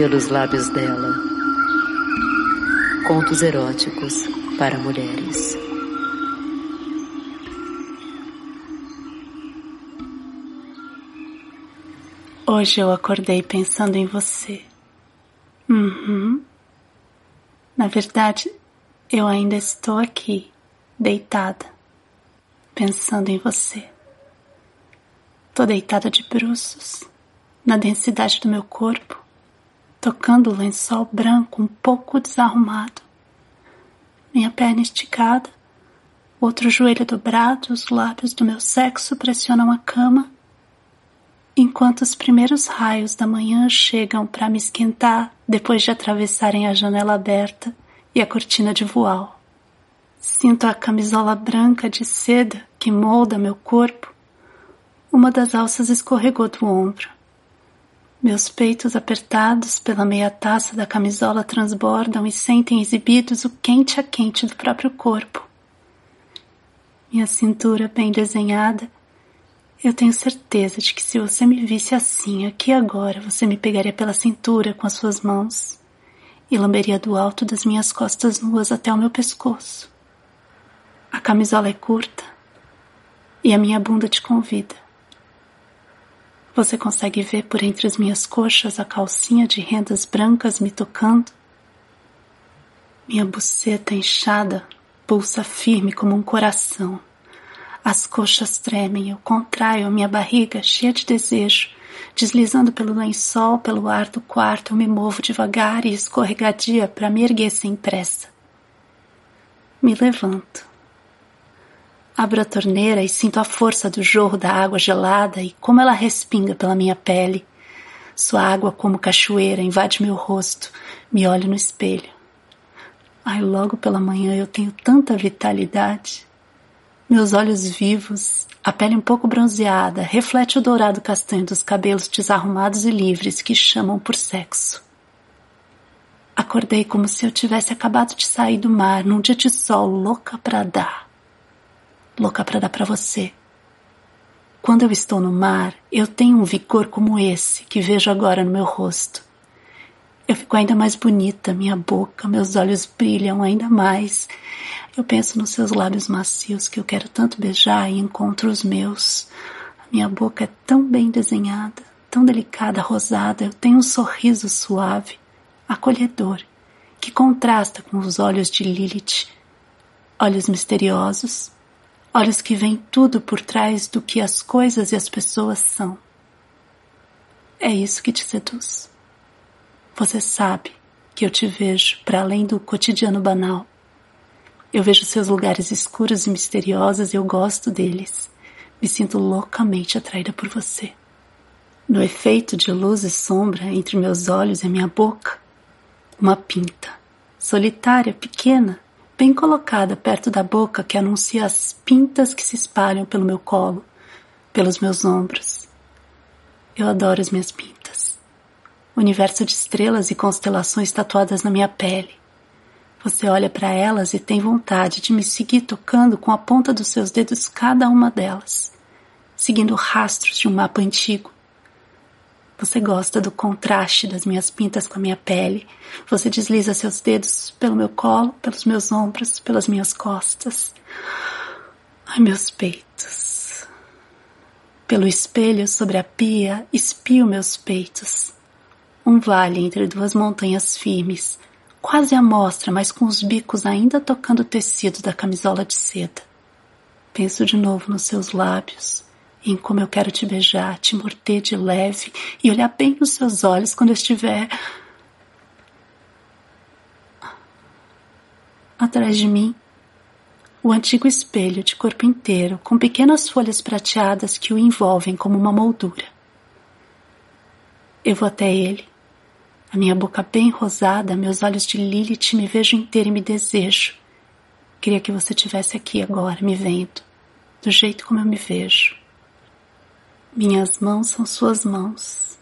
pelos lábios dela. Contos eróticos para mulheres. Hoje eu acordei pensando em você. Uhum. Na verdade, eu ainda estou aqui, deitada, pensando em você. Tô deitada de bruços, na densidade do meu corpo, tocando o lençol branco um pouco desarrumado. Minha perna esticada, outro joelho dobrado, os lábios do meu sexo pressionam a cama enquanto os primeiros raios da manhã chegam para me esquentar depois de atravessarem a janela aberta e a cortina de voal. Sinto a camisola branca de seda que molda meu corpo. Uma das alças escorregou do ombro. Meus peitos apertados pela meia taça da camisola transbordam e sentem exibidos o quente a quente do próprio corpo. Minha cintura bem desenhada eu tenho certeza de que se você me visse assim aqui agora, você me pegaria pela cintura com as suas mãos e lamberia do alto das minhas costas nuas até o meu pescoço. A camisola é curta e a minha bunda te convida. Você consegue ver por entre as minhas coxas a calcinha de rendas brancas me tocando? Minha buceta inchada pulsa firme como um coração. As coxas tremem, eu contraio minha barriga cheia de desejo. Deslizando pelo lençol, pelo ar do quarto, eu me movo devagar e escorregadia para me erguer sem pressa. Me levanto. Abro a torneira e sinto a força do jorro da água gelada e como ela respinga pela minha pele. Sua água, como cachoeira, invade meu rosto. Me olho no espelho. Ai, logo pela manhã eu tenho tanta vitalidade. Meus olhos vivos, a pele um pouco bronzeada, reflete o dourado castanho dos cabelos desarrumados e livres que chamam por sexo. Acordei como se eu tivesse acabado de sair do mar num dia de sol, louca para dar. Louca para dar para você. Quando eu estou no mar, eu tenho um vigor como esse que vejo agora no meu rosto. Eu fico ainda mais bonita, minha boca, meus olhos brilham ainda mais. Eu penso nos seus lábios macios que eu quero tanto beijar e encontro os meus. A minha boca é tão bem desenhada, tão delicada, rosada. Eu tenho um sorriso suave, acolhedor, que contrasta com os olhos de Lilith. Olhos misteriosos, olhos que veem tudo por trás do que as coisas e as pessoas são. É isso que te seduz. Você sabe que eu te vejo para além do cotidiano banal. Eu vejo seus lugares escuros e misteriosos e eu gosto deles. Me sinto loucamente atraída por você. No efeito de luz e sombra entre meus olhos e minha boca, uma pinta, solitária, pequena, bem colocada perto da boca que anuncia as pintas que se espalham pelo meu colo, pelos meus ombros. Eu adoro as minhas pintas universo de estrelas e constelações tatuadas na minha pele. Você olha para elas e tem vontade de me seguir tocando com a ponta dos seus dedos cada uma delas, seguindo rastros de um mapa antigo. Você gosta do contraste das minhas pintas com a minha pele. Você desliza seus dedos pelo meu colo, pelos meus ombros, pelas minhas costas. Ai, meus peitos. Pelo espelho sobre a pia, espio meus peitos um vale entre duas montanhas firmes, quase à mostra, mas com os bicos ainda tocando o tecido da camisola de seda. Penso de novo nos seus lábios, em como eu quero te beijar, te morder de leve e olhar bem nos seus olhos quando eu estiver. Atrás de mim, o antigo espelho de corpo inteiro, com pequenas folhas prateadas que o envolvem como uma moldura. Eu vou até ele, a minha boca bem rosada, meus olhos de Lilith, me vejo inteira e me desejo. Queria que você tivesse aqui agora, me vendo, do jeito como eu me vejo. Minhas mãos são suas mãos.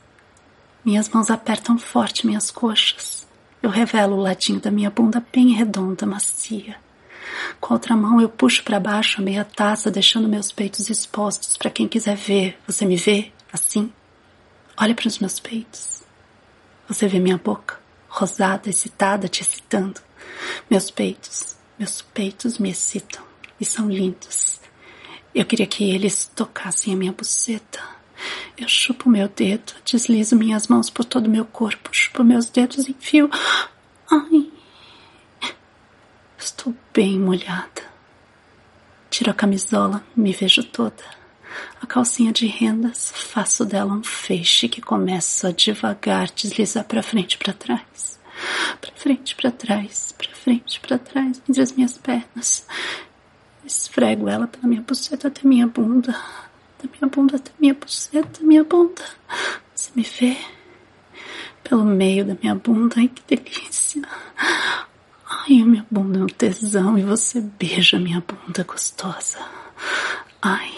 Minhas mãos apertam forte minhas coxas. Eu revelo o ladinho da minha bunda bem redonda, macia. Com a outra mão eu puxo para baixo a meia taça, deixando meus peitos expostos para quem quiser ver. Você me vê assim? Olha para os meus peitos. Você vê minha boca, rosada, excitada, te excitando. Meus peitos, meus peitos me excitam e são lindos. Eu queria que eles tocassem a minha buceta. Eu chupo meu dedo, deslizo minhas mãos por todo o meu corpo, chupo meus dedos, enfio. Ai, estou bem molhada. Tiro a camisola, me vejo toda. A calcinha de rendas, faço dela um feixe que começa a devagar deslizar para frente e para trás. Para frente, para trás, para frente, para trás, entre as minhas pernas. Esfrego ela pela minha buceta até minha bunda. Da minha bunda até minha buceta, minha bunda. Você me vê? Pelo meio da minha bunda. Ai, que delícia. Ai, a minha bunda é um tesão e você beija minha bunda gostosa. Ai.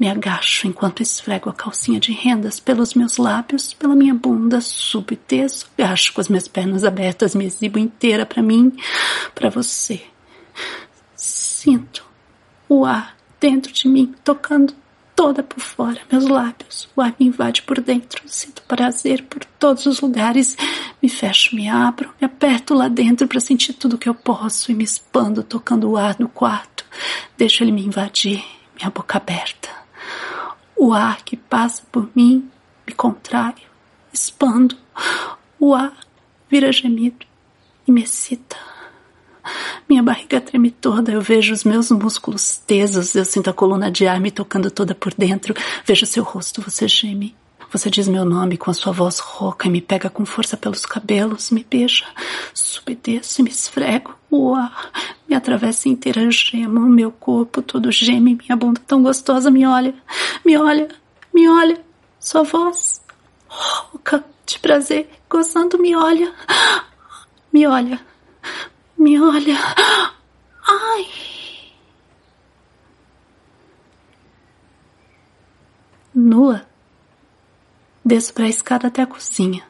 Me agacho enquanto esfrego a calcinha de rendas pelos meus lábios, pela minha bunda, subo e agacho com as minhas pernas abertas, me exibo inteira para mim, para você. Sinto o ar dentro de mim, tocando toda por fora, meus lábios. O ar me invade por dentro, sinto prazer por todos os lugares. Me fecho, me abro, me aperto lá dentro para sentir tudo que eu posso e me expando, tocando o ar no quarto. Deixo ele me invadir, minha boca aberta. O ar que passa por mim me contrai, expando. O ar vira gemido e me excita. Minha barriga treme toda, eu vejo os meus músculos tesos, eu sinto a coluna de ar me tocando toda por dentro, vejo seu rosto, você geme. Você diz meu nome com a sua voz rouca e me pega com força pelos cabelos, me beija, subedeço e me esfrego. O ar me atravessa inteira, gema, o meu corpo todo geme, minha bunda tão gostosa me olha, me olha, me olha. Sua voz rouca de prazer, gozando, me olha, me olha, me olha. Ai. Nua Desço para a escada até a cozinha.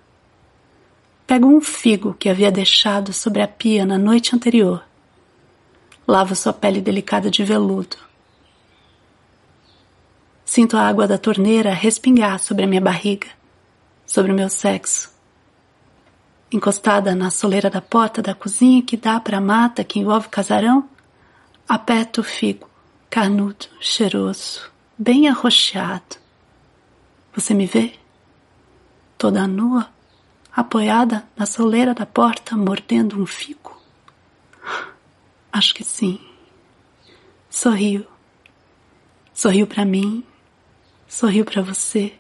Pego um figo que havia deixado sobre a pia na noite anterior. Lavo sua pele delicada de veludo. Sinto a água da torneira respingar sobre a minha barriga, sobre o meu sexo. Encostada na soleira da porta da cozinha que dá para a mata que envolve o casarão, aperto o figo, carnudo, cheiroso, bem arroxeado. Você me vê? toda nua, apoiada na soleira da porta, mordendo um figo? Acho que sim. Sorriu. Sorriu para mim. Sorriu para você.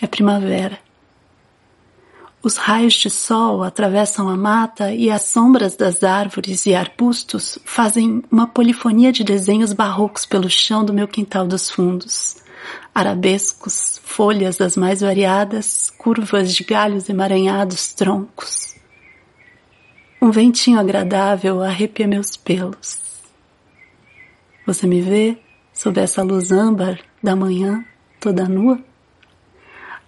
É primavera. Os raios de sol atravessam a mata e as sombras das árvores e arbustos fazem uma polifonia de desenhos barrocos pelo chão do meu quintal dos fundos arabescos, folhas das mais variadas, curvas de galhos emaranhados, troncos. Um ventinho agradável arrepia meus pelos. Você me vê sob essa luz âmbar da manhã, toda nua?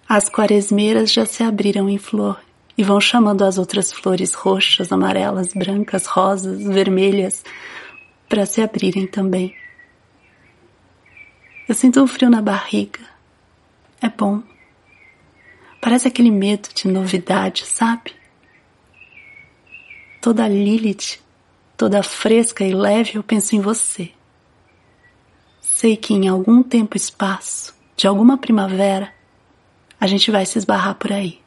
As quaresmeiras já se abriram em flor e vão chamando as outras flores roxas, amarelas, brancas, rosas, vermelhas para se abrirem também. Eu sinto um frio na barriga. É bom. Parece aquele medo de novidade, sabe? Toda Lilith, toda fresca e leve, eu penso em você. Sei que em algum tempo e espaço, de alguma primavera, a gente vai se esbarrar por aí.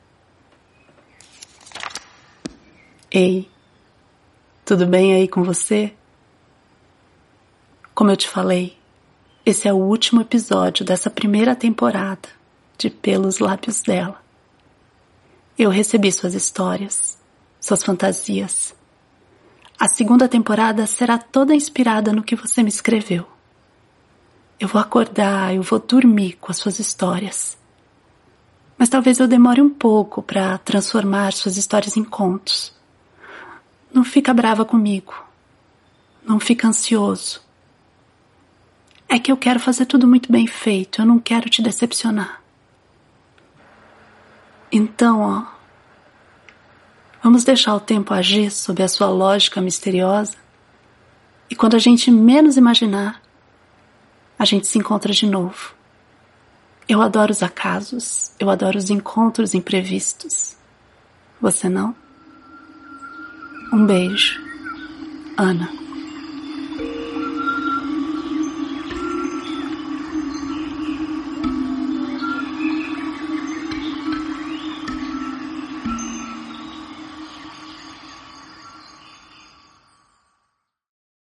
Ei, tudo bem aí com você? Como eu te falei, esse é o último episódio dessa primeira temporada de Pelos Lábios dela. Eu recebi suas histórias, suas fantasias. A segunda temporada será toda inspirada no que você me escreveu. Eu vou acordar, eu vou dormir com as suas histórias. Mas talvez eu demore um pouco para transformar suas histórias em contos. Não fica brava comigo. Não fica ansioso. É que eu quero fazer tudo muito bem feito, eu não quero te decepcionar. Então, ó, vamos deixar o tempo agir sob a sua lógica misteriosa e quando a gente menos imaginar, a gente se encontra de novo. Eu adoro os acasos, eu adoro os encontros imprevistos. Você não? Um beijo, Ana.